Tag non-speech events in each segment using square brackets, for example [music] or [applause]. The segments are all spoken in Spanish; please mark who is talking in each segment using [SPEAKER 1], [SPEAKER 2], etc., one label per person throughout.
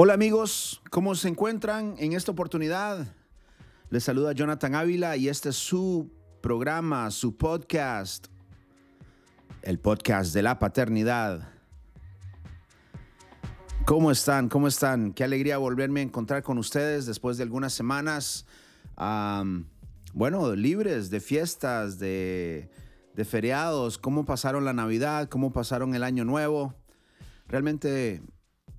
[SPEAKER 1] Hola amigos, ¿cómo se encuentran en esta oportunidad? Les saluda Jonathan Ávila y este es su programa, su podcast, el podcast de la paternidad. ¿Cómo están? ¿Cómo están? Qué alegría volverme a encontrar con ustedes después de algunas semanas, bueno, libres de fiestas, de, de feriados, cómo pasaron la Navidad, cómo pasaron el Año Nuevo. Realmente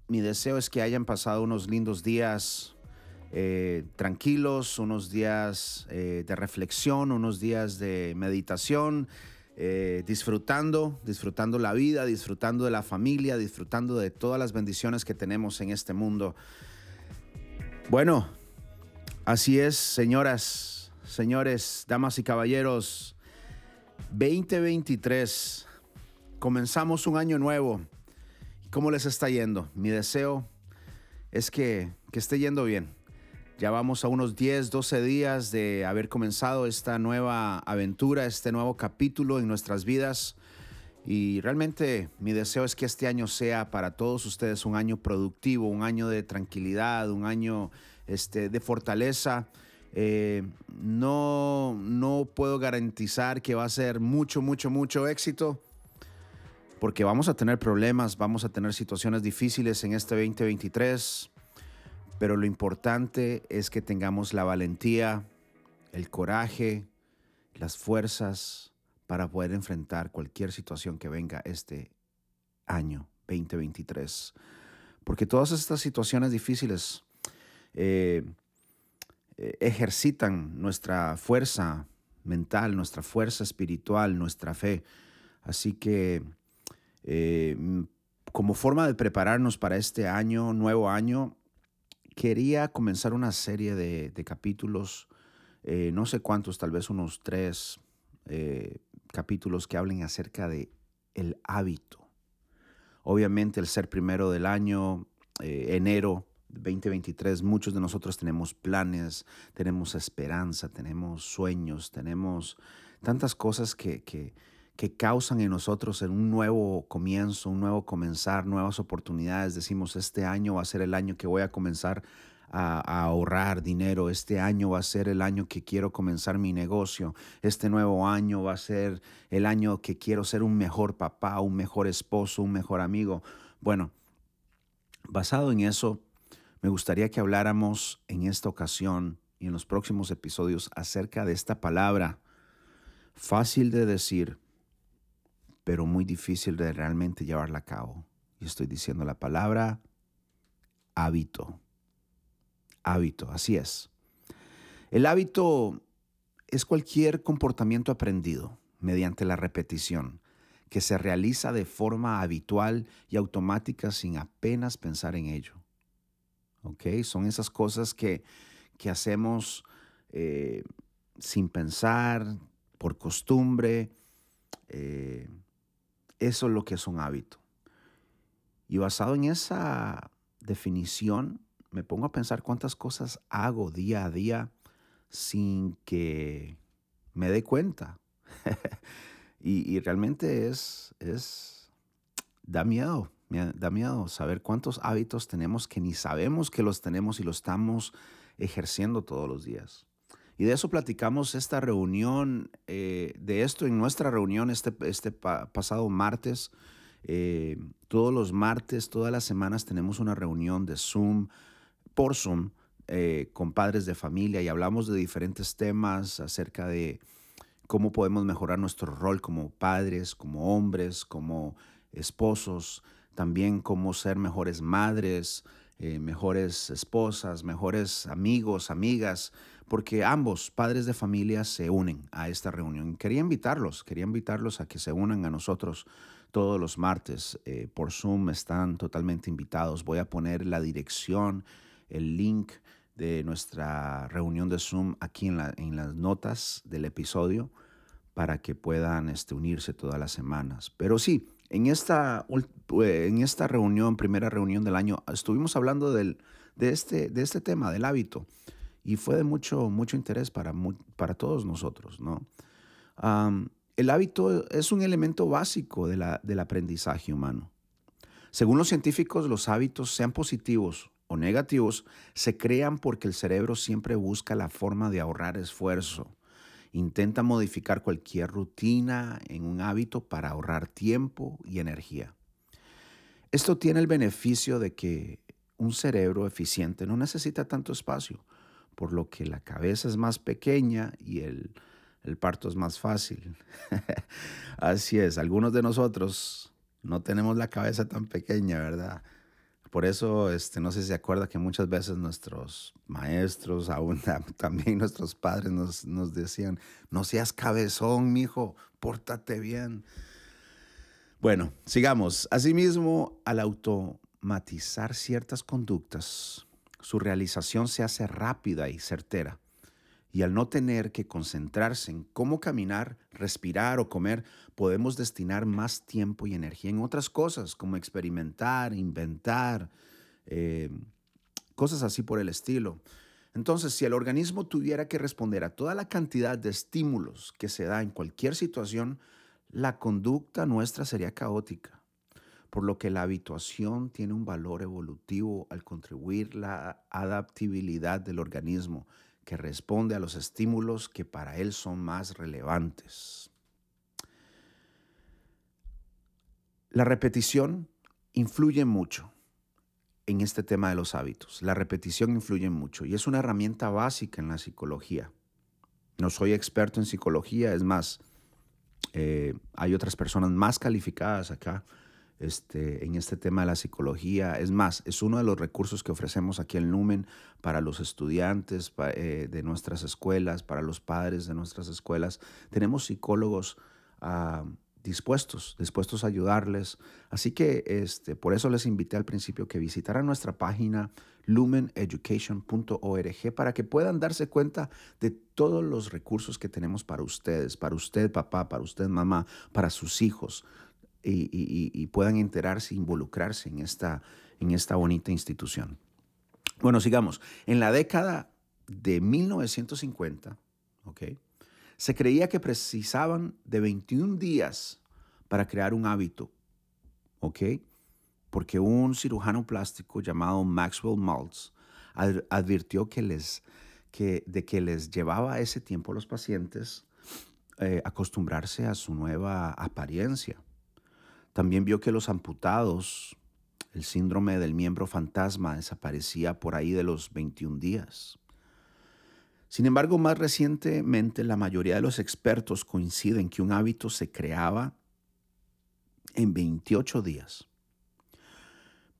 [SPEAKER 1] mi deseo es que hayan pasado unos lindos días eh, tranquilos, unos días eh, de reflexión, unos días de meditación, eh, disfrutando, disfrutando la vida, disfrutando de la familia, disfrutando de todas las bendiciones que tenemos en este mundo. Bueno, así es, señoras, señores, damas y caballeros. 2023, comenzamos un año nuevo ¿Cómo les está yendo? Mi deseo es que, que esté yendo bien. Ya vamos a unos 10, 12 días de haber comenzado esta nueva aventura, este nuevo capítulo en nuestras vidas. Y realmente mi deseo es que este año sea para todos ustedes un año productivo, un año de tranquilidad, un año este, de fortaleza. Eh, no, no puedo garantizar que va a ser mucho, mucho, mucho éxito porque vamos a tener problemas, vamos a tener situaciones difíciles en este 2023, pero lo importante es que tengamos la valentía, el coraje, las fuerzas para poder enfrentar cualquier situación que venga este año 2023. Porque todas estas situaciones difíciles eh, eh, ejercitan nuestra fuerza mental, nuestra fuerza espiritual, nuestra fe. Así que eh, como forma de prepararnos para este año, nuevo año, quería comenzar una serie de, capítulos, eh, no sé cuántos, tal vez unos tres eh, capítulos que hablen acerca de el hábito. Obviamente el ser primero del año, enero 2023, muchos de nosotros tenemos planes, tenemos esperanza, tenemos sueños, tenemos tantas cosas que, que que causan en nosotros en un nuevo comienzo, un nuevo comenzar, nuevas oportunidades. Decimos, este año va a ser el año que voy a comenzar a, ahorrar dinero, este año va a ser el año que quiero comenzar mi negocio, este nuevo año va a ser el año que quiero ser un mejor papá, un mejor esposo, un mejor amigo. Bueno, basado en eso, me gustaría que habláramos en esta ocasión y en los próximos episodios acerca de esta palabra fácil de decir, pero muy difícil de realmente llevarla a cabo. Y estoy diciendo la palabra hábito. Hábito, así es. El hábito es cualquier comportamiento aprendido mediante la repetición que se realiza de forma habitual y automática sin apenas pensar en ello. ¿Ok? Son esas cosas que, que hacemos eh, sin pensar, por costumbre, eh, eso es lo que es un hábito. Y basado en esa definición, me pongo a pensar cuántas cosas hago día a día sin que me dé cuenta. [laughs] y, realmente es, es, da miedo, da miedo saber cuántos hábitos tenemos que ni sabemos que los tenemos y los estamos ejerciendo todos los días. Y de eso platicamos esta reunión, eh, de esto en nuestra reunión este, este pasado martes. Eh, todos los martes, todas las semanas tenemos una reunión de Zoom, por Zoom, eh, con padres de familia y hablamos de diferentes temas acerca de cómo podemos mejorar nuestro rol como padres, como hombres, como esposos, también cómo ser mejores madres, mejores esposas, mejores amigos, amigas, porque ambos padres de familia se unen a esta reunión. Quería invitarlos, quería invitarlos a que se unan a nosotros todos los martes eh, por Zoom. Están totalmente invitados. Voy a poner la dirección, el link de nuestra reunión de Zoom aquí en, las notas del episodio para que puedan este, unirse todas las semanas. Pero sí, en esta, en esta reunión, primera reunión del año, estuvimos hablando de, este, de este tema, del hábito y fue de mucho, mucho interés para, para todos nosotros. ¿no? el hábito es un elemento básico de la, del aprendizaje humano. Según los científicos, los hábitos, sean positivos o negativos se crean porque el cerebro siempre busca la forma de ahorrar esfuerzo. Intenta modificar cualquier rutina en un hábito para ahorrar tiempo y energía. Esto tiene el beneficio de que un cerebro eficiente no necesita tanto espacio, por lo que la cabeza es más pequeña y el, parto es más fácil. [laughs] Así es, algunos de nosotros no tenemos la cabeza tan pequeña, ¿verdad? Por eso, este, no sé si se acuerda que muchas veces nuestros maestros, aún [laughs] también nuestros padres nos, nos decían, no seas cabezón, mijo, pórtate bien. Bueno, sigamos. Asimismo, al automatizar ciertas conductas, su realización se hace rápida y certera y al no tener que concentrarse en cómo caminar, respirar o comer, podemos destinar más tiempo y energía en otras cosas, como experimentar, inventar, eh, cosas así por el estilo. Entonces, si el organismo tuviera que responder a toda la cantidad de estímulos que se da en cualquier situación, la conducta nuestra sería caótica, por lo que la habituación tiene un valor evolutivo al contribuir la adaptabilidad del organismo que responde a los estímulos que para él son más relevantes. La repetición influye mucho en este tema de los hábitos. La repetición influye mucho y es una herramienta básica en la psicología. No soy experto en psicología, es más, eh, hay otras personas más calificadas acá este, en este tema de la psicología. Es más, es uno de los recursos que ofrecemos aquí en Lumen para los estudiantes eh, de nuestras escuelas, para los padres de nuestras escuelas. Tenemos psicólogos ah, dispuestos, dispuestos a ayudarles. Así que este, por eso les invité al principio que visitaran nuestra página lumeneducation.org para que puedan darse cuenta de todos los recursos que tenemos para ustedes, para usted papá, para usted mamá, para sus hijos y, puedan enterarse, involucrarse en esta, en esta bonita institución. Bueno, sigamos. En la década de 1950, se creía que precisaban de 21 días para crear un hábito, ¿ok? Porque un cirujano plástico llamado Maxwell Maltz advirtió que les, que, de que les llevaba ese tiempo a los pacientes eh, acostumbrarse a su nueva apariencia. También vio que los amputados, el síndrome del miembro fantasma desaparecía por ahí de los 21 días. Sin embargo, más recientemente la mayoría de los expertos coinciden que un hábito se creaba en 28 días,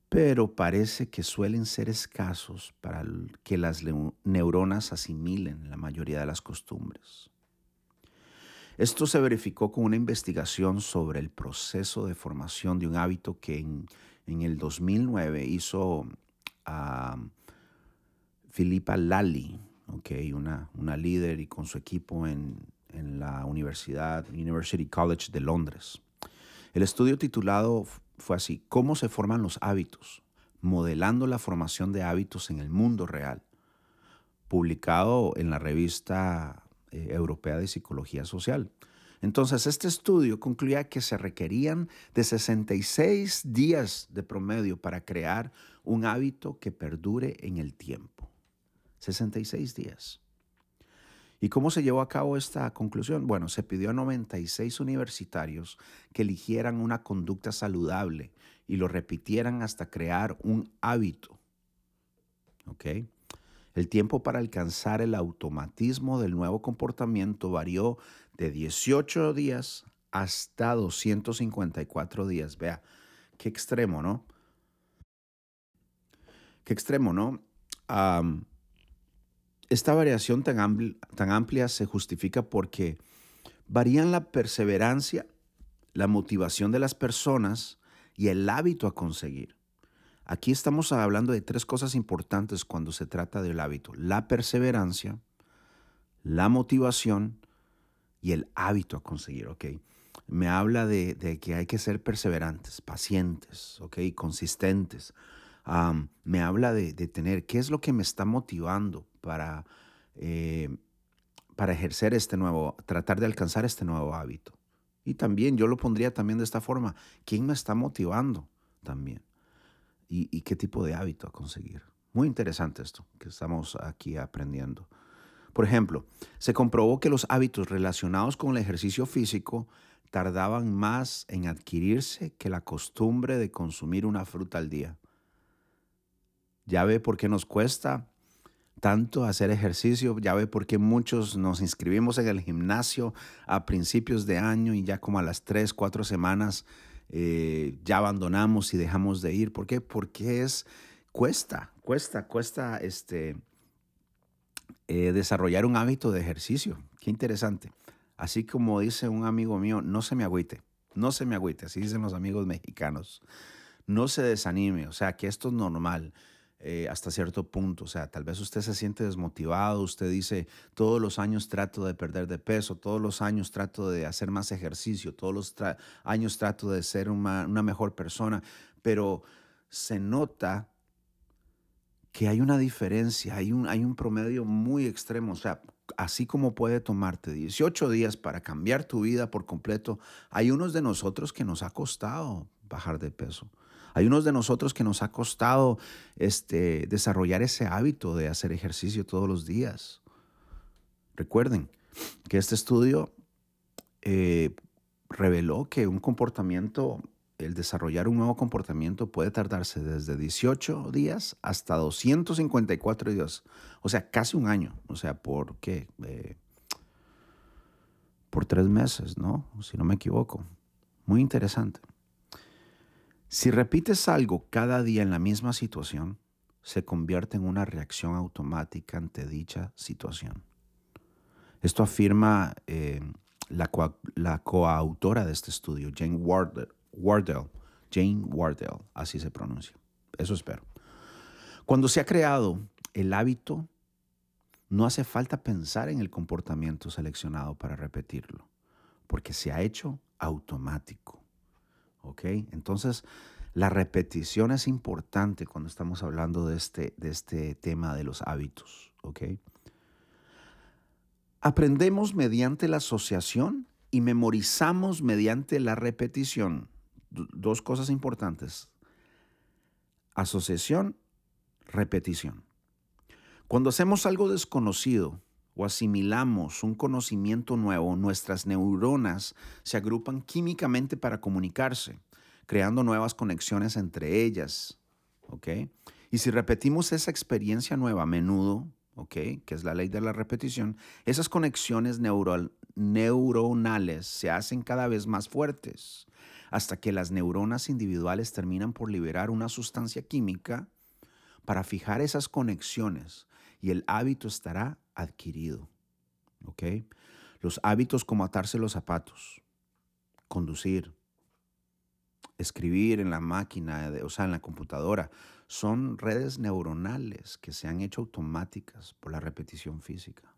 [SPEAKER 1] pero parece que suelen ser escasos para que las neuronas asimilen la mayoría de las costumbres. Esto se verificó con una investigación sobre el proceso de formación de un hábito que en, el 2009 hizo a Lally, okay, una, una líder y con su equipo en, en la Universidad University College de Londres. El estudio titulado fue así, ¿Cómo se forman los hábitos? Modelando la formación de hábitos en el mundo real, publicado en la revista Europea de Psicología Social. Entonces, este estudio concluía que se requerían de 66 días de promedio para crear un hábito que perdure en el tiempo. 66 días. ¿Y cómo se llevó a cabo esta conclusión? Bueno, se pidió a 96 universitarios que eligieran una conducta saludable y lo repitieran hasta crear un hábito. ¿Ok? El tiempo para alcanzar el automatismo del nuevo comportamiento varió de 18 días hasta 254 días. Vea, qué extremo, ¿no? Qué extremo, ¿no? esta variación tan tan amplia se justifica porque varían la perseverancia, la motivación de las personas y el hábito a conseguir. Aquí estamos hablando de tres cosas importantes cuando se trata del hábito. La perseverancia, la motivación y el hábito a conseguir. Me habla de, que hay que ser perseverantes, pacientes, ¿ok? Consistentes. me habla de, tener qué es lo que me está motivando para, eh, para ejercer este nuevo, tratar de alcanzar este nuevo hábito. Y también yo lo pondría también de esta forma, ¿quién me está motivando también? Y, qué tipo de hábito a conseguir. Muy interesante esto que estamos aquí aprendiendo. Por ejemplo, se comprobó que los hábitos relacionados con el ejercicio físico tardaban más en adquirirse que la costumbre de consumir una fruta al día. Ya ve por qué nos cuesta tanto hacer ejercicio, ya ve por qué muchos nos inscribimos en el gimnasio a principios de año y ya como a las tres, cuatro semanas eh, ya abandonamos y dejamos de ir. ¿Por qué? Porque es, cuesta, cuesta, cuesta este, eh, desarrollar un hábito de ejercicio. Qué interesante. Así como dice un amigo mío, no se me agüite, no se me agüite, así dicen los amigos mexicanos. No se desanime, o sea, que esto es normal. Eh, hasta cierto punto. O sea, tal vez usted se siente desmotivado, usted dice, todos los años trato de perder de peso, todos los años trato de hacer más ejercicio, todos los años trato de ser una, mejor persona, pero se nota que hay una diferencia, hay un, hay un promedio muy extremo. O sea, así como puede tomarte 18 días para cambiar tu vida por completo, hay unos de nosotros que nos ha costado bajar de peso. Hay unos de nosotros que nos ha costado este, desarrollar ese hábito de hacer ejercicio todos los días. Recuerden que este estudio eh, reveló que un comportamiento, el desarrollar un nuevo comportamiento puede tardarse desde 18 días hasta 254 días. O sea, casi un año. O sea, ¿por qué? Eh, por tres meses, ¿no? Si no me equivoco. Muy interesante. Si repites algo cada día en la misma situación, se convierte en una reacción automática ante dicha situación. Esto afirma eh, la, coautora de este estudio, Jane Wardell, Jane Wardell, así se pronuncia. Eso espero. Cuando se ha creado el hábito, no hace falta pensar en el comportamiento seleccionado para repetirlo, porque se ha hecho automático. ¿Ok? Entonces, la repetición es importante cuando estamos hablando de este, de este tema de los hábitos, ¿ok? Aprendemos mediante la asociación y memorizamos mediante la repetición. dos cosas importantes. Asociación, repetición. Cuando hacemos algo desconocido o asimilamos un conocimiento nuevo, nuestras neuronas se agrupan químicamente para comunicarse, creando nuevas conexiones entre ellas. ¿Ok? Y si repetimos esa experiencia nueva a menudo, ¿ok? Que es la ley de la repetición, esas conexiones neuronales se hacen cada vez más fuertes hasta que las neuronas individuales terminan por liberar una sustancia química para fijar esas conexiones y el hábito estará adquirido. ¿Ok? Los hábitos como atarse los zapatos, conducir, escribir en la máquina, o sea, en la computadora, son redes neuronales que se han hecho automáticas por la repetición física.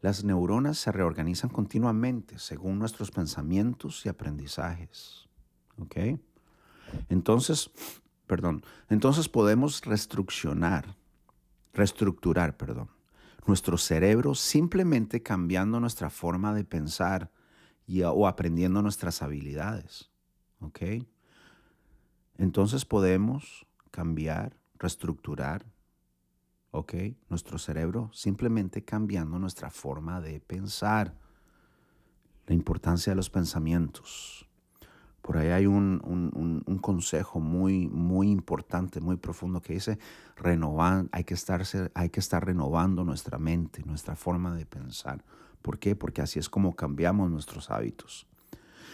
[SPEAKER 1] Las neuronas se reorganizan continuamente según nuestros pensamientos y aprendizajes. ¿Ok? Entonces, perdón, entonces podemos reestructurar reestructurar, perdón, nuestro cerebro simplemente cambiando nuestra forma de pensar y, o aprendiendo nuestras habilidades. ¿Ok? Entonces podemos cambiar, reestructurar, ¿ok? Nuestro cerebro simplemente cambiando nuestra forma de pensar. La importancia de los pensamientos. Por ahí hay un, consejo muy, muy importante, muy profundo que dice, renovar, hay, que estarse, hay que estar renovando nuestra mente, nuestra forma de pensar. ¿Por qué? Porque así es como cambiamos nuestros hábitos.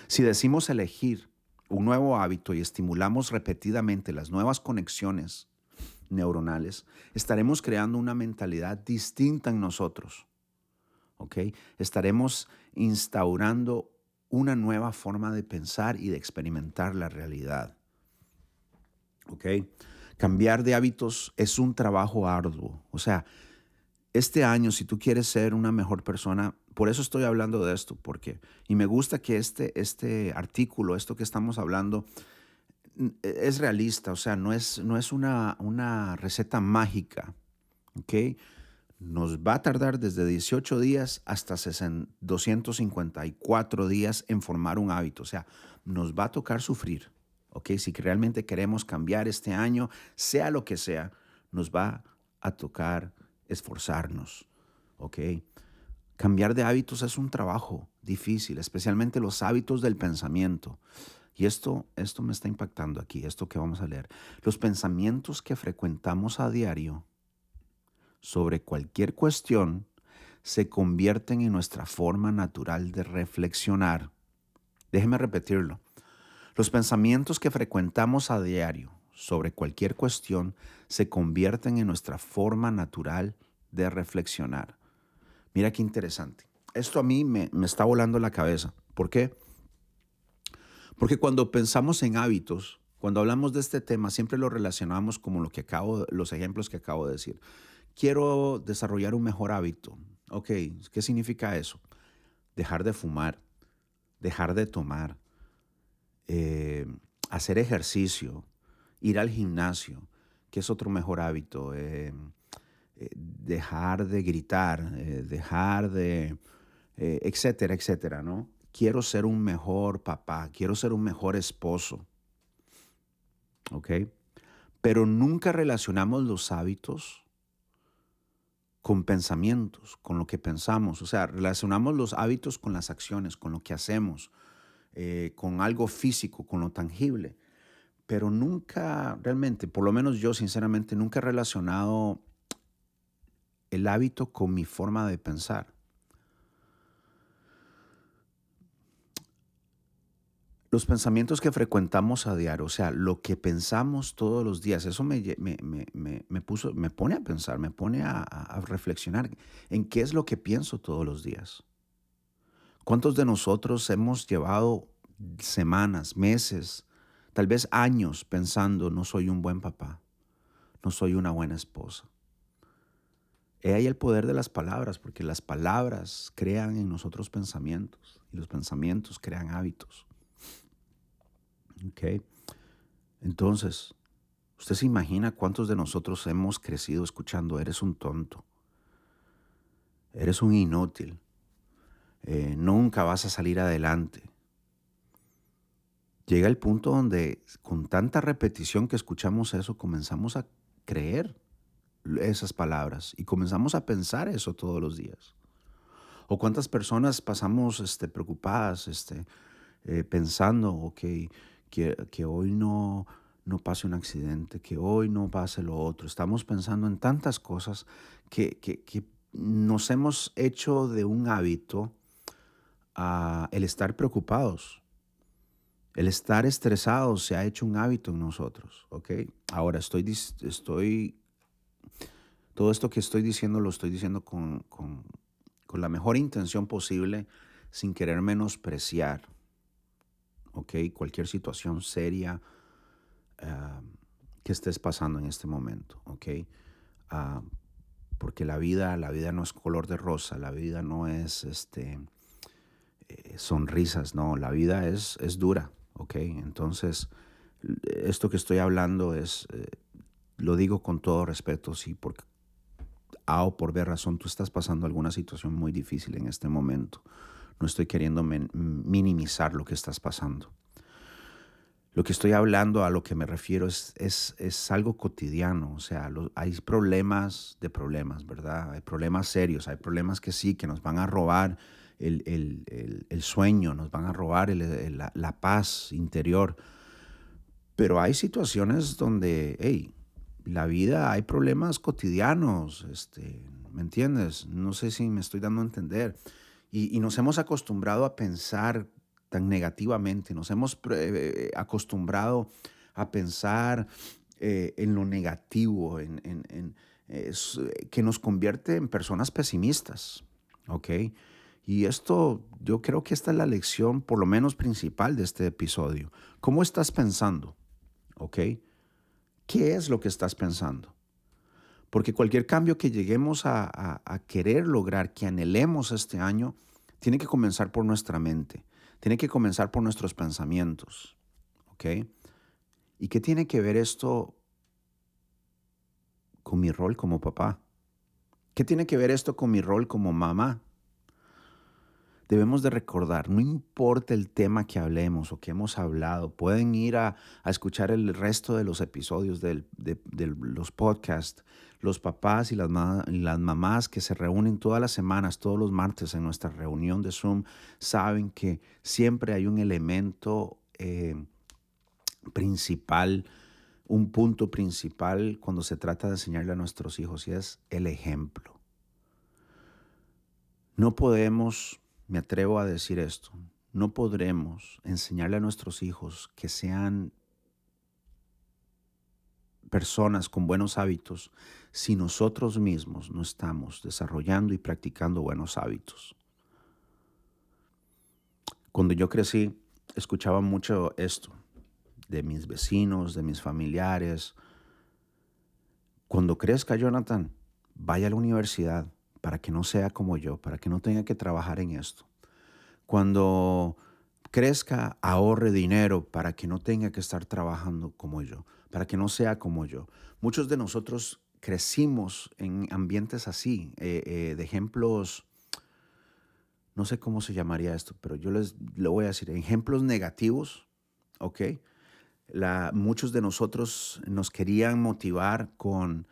[SPEAKER 1] Si decimos elegir un nuevo hábito y estimulamos repetidamente las nuevas conexiones neuronales, estaremos creando una mentalidad distinta en nosotros. ¿Ok? Estaremos instaurando una nueva forma de pensar y de experimentar la realidad. ¿Ok? Cambiar de hábitos es un trabajo arduo. O sea, este año, si tú quieres ser una mejor persona, por eso estoy hablando de esto, porque, y me gusta que este, este artículo, esto que estamos hablando, es realista, o sea, no es, no es una, una receta mágica, ¿ok? Nos va a tardar desde 18 días hasta 254 días en formar un hábito. O sea, nos va a tocar sufrir, ¿ok? Si realmente queremos cambiar este año, sea lo que sea, nos va a tocar esforzarnos, ¿ok? Cambiar de hábitos es un trabajo difícil, especialmente los hábitos del pensamiento. Y esto, esto me está impactando aquí, esto que vamos a leer. Los pensamientos que frecuentamos a diario sobre cualquier cuestión se convierten en nuestra forma natural de reflexionar. Déjeme repetirlo. Los pensamientos que frecuentamos a diario sobre cualquier cuestión se convierten en nuestra forma natural de reflexionar. Mira qué interesante. Esto a mí me, me está volando la cabeza. ¿Por qué? Porque cuando pensamos en hábitos, cuando hablamos de este tema, siempre lo relacionamos como lo que acabo, los ejemplos que acabo de decir. Quiero desarrollar un mejor hábito. Ok, ¿qué significa eso? Dejar de fumar, dejar de tomar, eh, hacer ejercicio, ir al gimnasio, que es otro mejor hábito. Eh, eh, dejar de gritar, dejar de, etcétera, etcétera, ¿no? Quiero ser un mejor papá, quiero ser un mejor esposo. ¿Ok? Pero nunca relacionamos los hábitos con pensamientos, con lo que pensamos. O sea, relacionamos los hábitos con las acciones, con lo que hacemos, eh, con algo físico, con lo tangible. Pero nunca, realmente, por lo menos yo sinceramente, nunca he relacionado el hábito con mi forma de pensar. Los pensamientos que frecuentamos a diario, o sea, lo que pensamos todos los días, eso me, me, puso, me pone a pensar, me pone a, a, reflexionar en qué es lo que pienso todos los días. ¿Cuántos de nosotros hemos llevado semanas, meses, tal vez años pensando, no soy un buen papá, no soy una buena esposa? He ahí el poder de las palabras, porque las palabras crean en nosotros pensamientos y los pensamientos crean hábitos. ¿Ok? Entonces, usted se imagina cuántos de nosotros hemos crecido escuchando, eres un tonto, eres un inútil, eh, nunca vas a salir adelante. Llega el punto donde con tanta repetición que escuchamos eso, comenzamos a creer esas palabras y comenzamos a pensar eso todos los días. O cuántas personas pasamos este, preocupadas este, eh, pensando, ok, que, hoy no, no pase un accidente, que hoy no pase lo otro. Estamos pensando en tantas cosas que, nos hemos hecho de un hábito el estar preocupados. El estar estresados se ha hecho un hábito en nosotros, ¿ok? Ahora estoy, estoy, todo esto que estoy diciendo lo estoy diciendo con, con, con la mejor intención posible, sin querer menospreciar Cualquier situación seria ah, que estés pasando en este momento, ¿ok? Ah, porque la vida, la vida no es color de rosa, la vida no es este, eh, sonrisas, no, la vida es, es dura, ¿ok? Entonces, esto que estoy hablando es, eh, lo digo con todo respeto, sí, porque A o por B razón tú estás pasando alguna situación muy difícil en este momento. No estoy queriendo minimizar lo que estás pasando. Lo que estoy hablando, a lo que me refiero, es, es, algo cotidiano. O sea, hay problemas de problemas, ¿verdad? Hay problemas serios, hay problemas que sí, que nos van a robar el, sueño, nos van a robar la, la, paz interior. Pero hay situaciones donde, hey, la vida, hay problemas cotidianos, este, ¿me entiendes? No sé si me estoy dando a entender. Y, nos hemos acostumbrado a pensar tan negativamente, nos hemos eh, acostumbrado a pensar eh, en lo negativo, en, que nos convierte en personas pesimistas, ¿ok? Y esto, yo creo que esta es la lección, por lo menos principal de este episodio. ¿Cómo estás pensando? ¿Ok? ¿Qué es lo que estás pensando? Porque cualquier cambio que lleguemos a, querer lograr, que anhelemos este año, tiene que comenzar por nuestra mente, tiene que comenzar por nuestros pensamientos. ¿Ok? ¿Y qué tiene que ver esto con mi rol como papá? ¿Qué tiene que ver esto con mi rol como mamá? Debemos de recordar, no importa el tema que hablemos o que hemos hablado, pueden ir a, escuchar el resto de los episodios de, los podcasts, los papás y las, las, mamás que se reúnen todas las semanas, todos los martes en nuestra reunión de Zoom, saben que siempre hay un elemento eh, principal, un punto principal cuando se trata de enseñarle a nuestros hijos y es el ejemplo. No podemos me atrevo a decir esto, no podremos enseñarle a nuestros hijos que sean personas con buenos hábitos si nosotros mismos no estamos desarrollando y practicando buenos hábitos. Cuando yo crecí, escuchaba mucho esto de mis vecinos, de mis familiares. Cuando crezca Jonathan, vaya a la universidad, para que no sea como yo, para que no tenga que trabajar en esto. Cuando crezca, ahorre dinero para que no tenga que estar trabajando como yo, para que no sea como yo. Muchos de nosotros crecimos en ambientes así, eh, eh, de ejemplos, no sé cómo se llamaría esto, pero yo les lo voy a decir, ejemplos negativos, ¿ok? Muchos de nosotros nos querían motivar con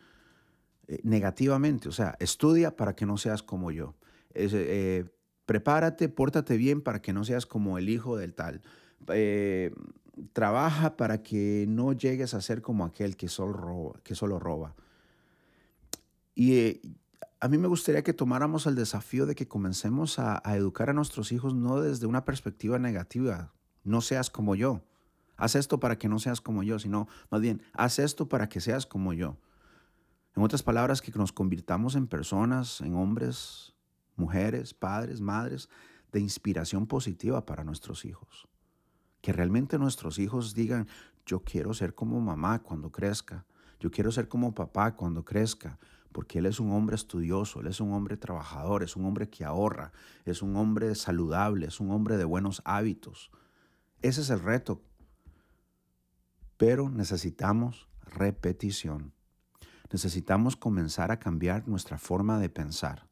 [SPEAKER 1] eh, negativamente, o sea, estudia para que no seas como yo. Eh, prepárate, pórtate bien para que no seas como el hijo del tal. Eh, trabaja para que no llegues a ser como aquel que solo roba. Que solo roba. Y a mí me gustaría que tomáramos el desafío de que comencemos a, a educar a nuestros hijos no desde una perspectiva negativa. No seas como yo. Haz esto para que no seas como yo, sino más bien, haz esto para que seas como yo. En otras palabras, que nos convirtamos en personas, en hombres, mujeres, padres, madres, de inspiración positiva para nuestros hijos. Que realmente nuestros hijos digan, yo quiero ser como mamá cuando crezca, yo quiero ser como papá cuando crezca, porque él es un hombre estudioso, él es un hombre trabajador, es un hombre que ahorra, es un hombre saludable, es un hombre de buenos hábitos. Ese es el reto. Pero necesitamos repetición necesitamos comenzar a cambiar nuestra forma de pensar,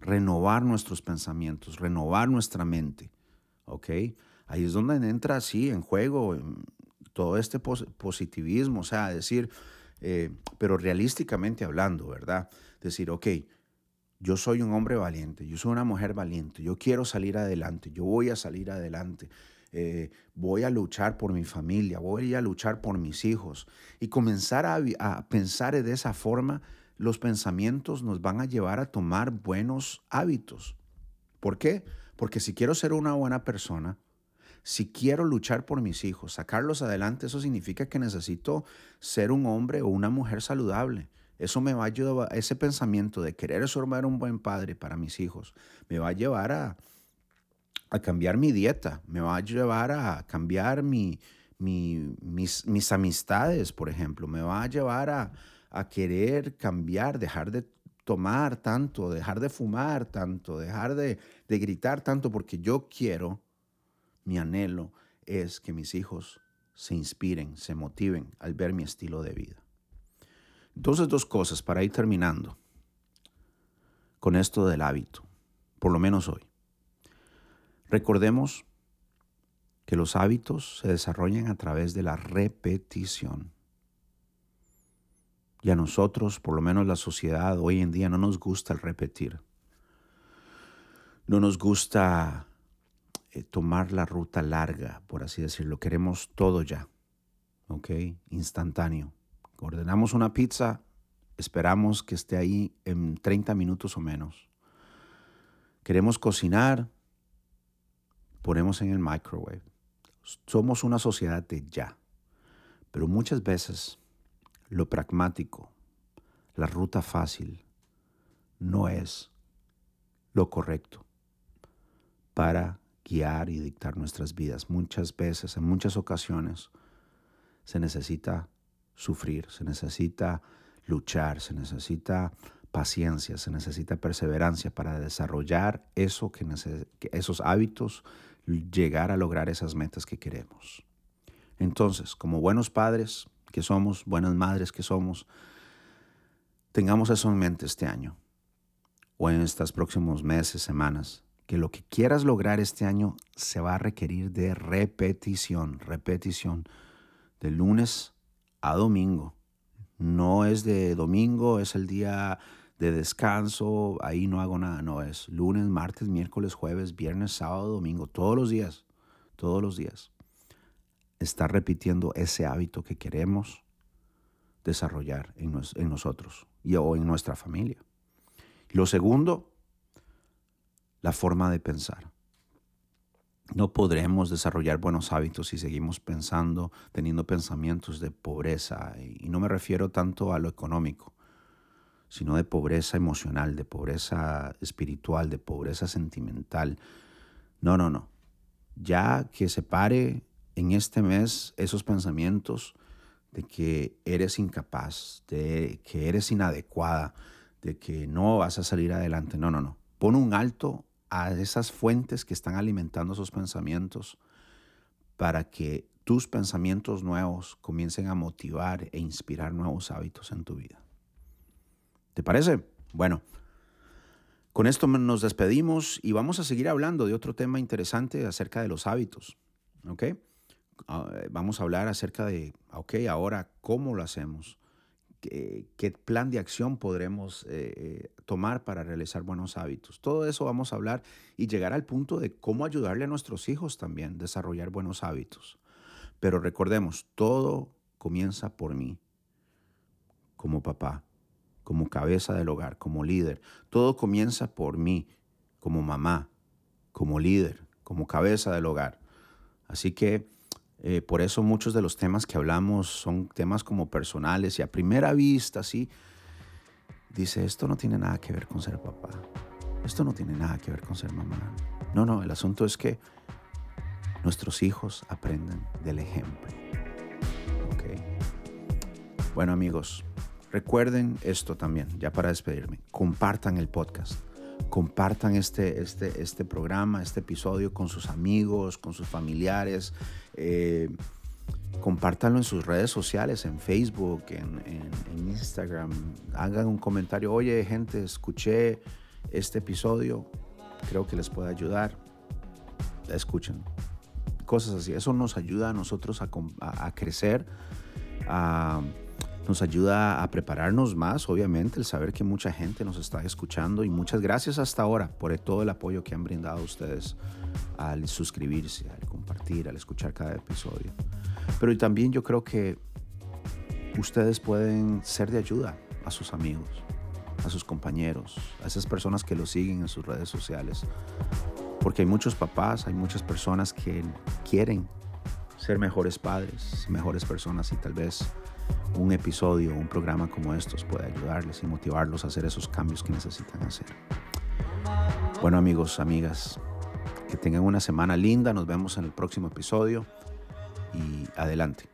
[SPEAKER 1] renovar nuestros pensamientos, renovar nuestra mente. ¿Ok? Ahí es donde entra así en juego todo este positivismo, o sea, decir, eh, pero realísticamente hablando, ¿verdad? Decir, ok, yo soy un hombre valiente, yo soy una mujer valiente, yo quiero salir adelante, yo voy a salir adelante. Eh, voy a luchar por mi familia, voy a luchar por mis hijos. Y comenzar a, pensar de esa forma, los pensamientos nos van a llevar a tomar buenos hábitos. ¿Por qué? Porque si quiero ser una buena persona, si quiero luchar por mis hijos, sacarlos adelante, eso significa que necesito ser un hombre o una mujer saludable. Eso me va a ayudar, ese pensamiento de querer ser un buen padre para mis hijos, me va a llevar a, a cambiar mi dieta, me va a llevar a cambiar mi, mis, mis, amistades, por ejemplo, me va a llevar a, a querer cambiar, dejar de tomar tanto, dejar de fumar tanto, dejar de, de, gritar tanto, porque yo quiero, mi anhelo es que mis hijos se inspiren, se motiven al ver mi estilo de vida. Entonces, dos cosas para ir terminando con esto del hábito, por lo menos hoy. Recordemos que los hábitos se desarrollan a través de la repetición. Y a nosotros, por lo menos la sociedad hoy en día, no nos gusta el repetir. No nos gusta eh, tomar la ruta larga, por así decirlo. Queremos todo ya, ¿ok? Instantáneo. Ordenamos una pizza, esperamos que esté ahí en 30 minutos o menos. Queremos cocinar, ponemos en el microwave. Somos una sociedad de ya, pero muchas veces lo pragmático, la ruta fácil, no es lo correcto para guiar y dictar nuestras vidas. Muchas veces, en muchas ocasiones, se necesita sufrir, se necesita luchar, se necesita paciencia, se necesita perseverancia para desarrollar eso que esos hábitos llegar a lograr esas metas que queremos. Entonces, como buenos padres que somos, buenas madres que somos, tengamos eso en mente este año o en estos próximos meses, semanas, que lo que quieras lograr este año se va a requerir de repetición, repetición, de lunes a domingo. No es de domingo, es el día de descanso, ahí no hago nada, no, es lunes, martes, miércoles, jueves, viernes, sábado, domingo, todos los días, todos los días. Estar repitiendo ese hábito que queremos desarrollar en, nosotros y, o en nuestra familia. Lo segundo, la forma de pensar. No podremos desarrollar buenos hábitos si seguimos pensando, teniendo pensamientos de pobreza. Y no me refiero tanto a lo económico, sino de pobreza emocional, de pobreza espiritual, de pobreza sentimental. No, no, no. Ya que se pare en este mes esos pensamientos de que eres incapaz, de que eres inadecuada, de que no vas a salir adelante. No, no, no. Pon un alto a esas fuentes que están alimentando esos pensamientos para que tus pensamientos nuevos comiencen a motivar e inspirar nuevos hábitos en tu vida. ¿Te parece? Bueno, con esto nos despedimos y vamos a seguir hablando de otro tema interesante acerca de los hábitos. ¿Ok? Ah, vamos a hablar acerca de, ok, ahora, ¿cómo lo hacemos? ¿Qué, plan de acción podremos eh, eh, tomar para realizar buenos hábitos? Todo eso vamos a hablar y llegar al punto de cómo ayudarle a nuestros hijos también a desarrollar buenos hábitos. Pero recordemos, todo comienza por mí, como papá como cabeza del hogar, como líder. Todo comienza por mí, como mamá, como líder, como cabeza del hogar. Así que eh, por eso muchos de los temas que hablamos son temas como personales y a primera vista, sí, dice, esto no tiene nada que ver con ser papá. Esto no tiene nada que ver con ser mamá. No, no, el asunto es que nuestros hijos aprenden del ejemplo. Bueno amigos, Recuerden esto también, ya para despedirme. Compartan el podcast. Compartan este, este, este programa, este episodio con sus amigos, con sus familiares. Eh, compártanlo en sus redes sociales, en Facebook, en, Instagram. Hagan un comentario. Oye, gente, escuché este episodio. Creo que les puede ayudar. Escuchen. Cosas así. Eso nos ayuda a nosotros a, a crecer, a nos ayuda a prepararnos más, obviamente, el saber que mucha gente nos está escuchando y muchas gracias hasta ahora por todo el apoyo que han brindado ustedes al suscribirse, al compartir, al escuchar cada episodio. Pero también yo creo que ustedes pueden ser de ayuda a sus amigos, a sus compañeros, a esas personas que lo siguen en sus redes sociales. Porque hay muchos papás, hay muchas personas que quieren ser mejores padres, mejores personas y tal vez un episodio, un programa como estos puede ayudarles y motivarlos a hacer esos cambios que necesitan hacer. Bueno amigos, amigas, que tengan una semana linda, nos vemos en el próximo episodio y adelante.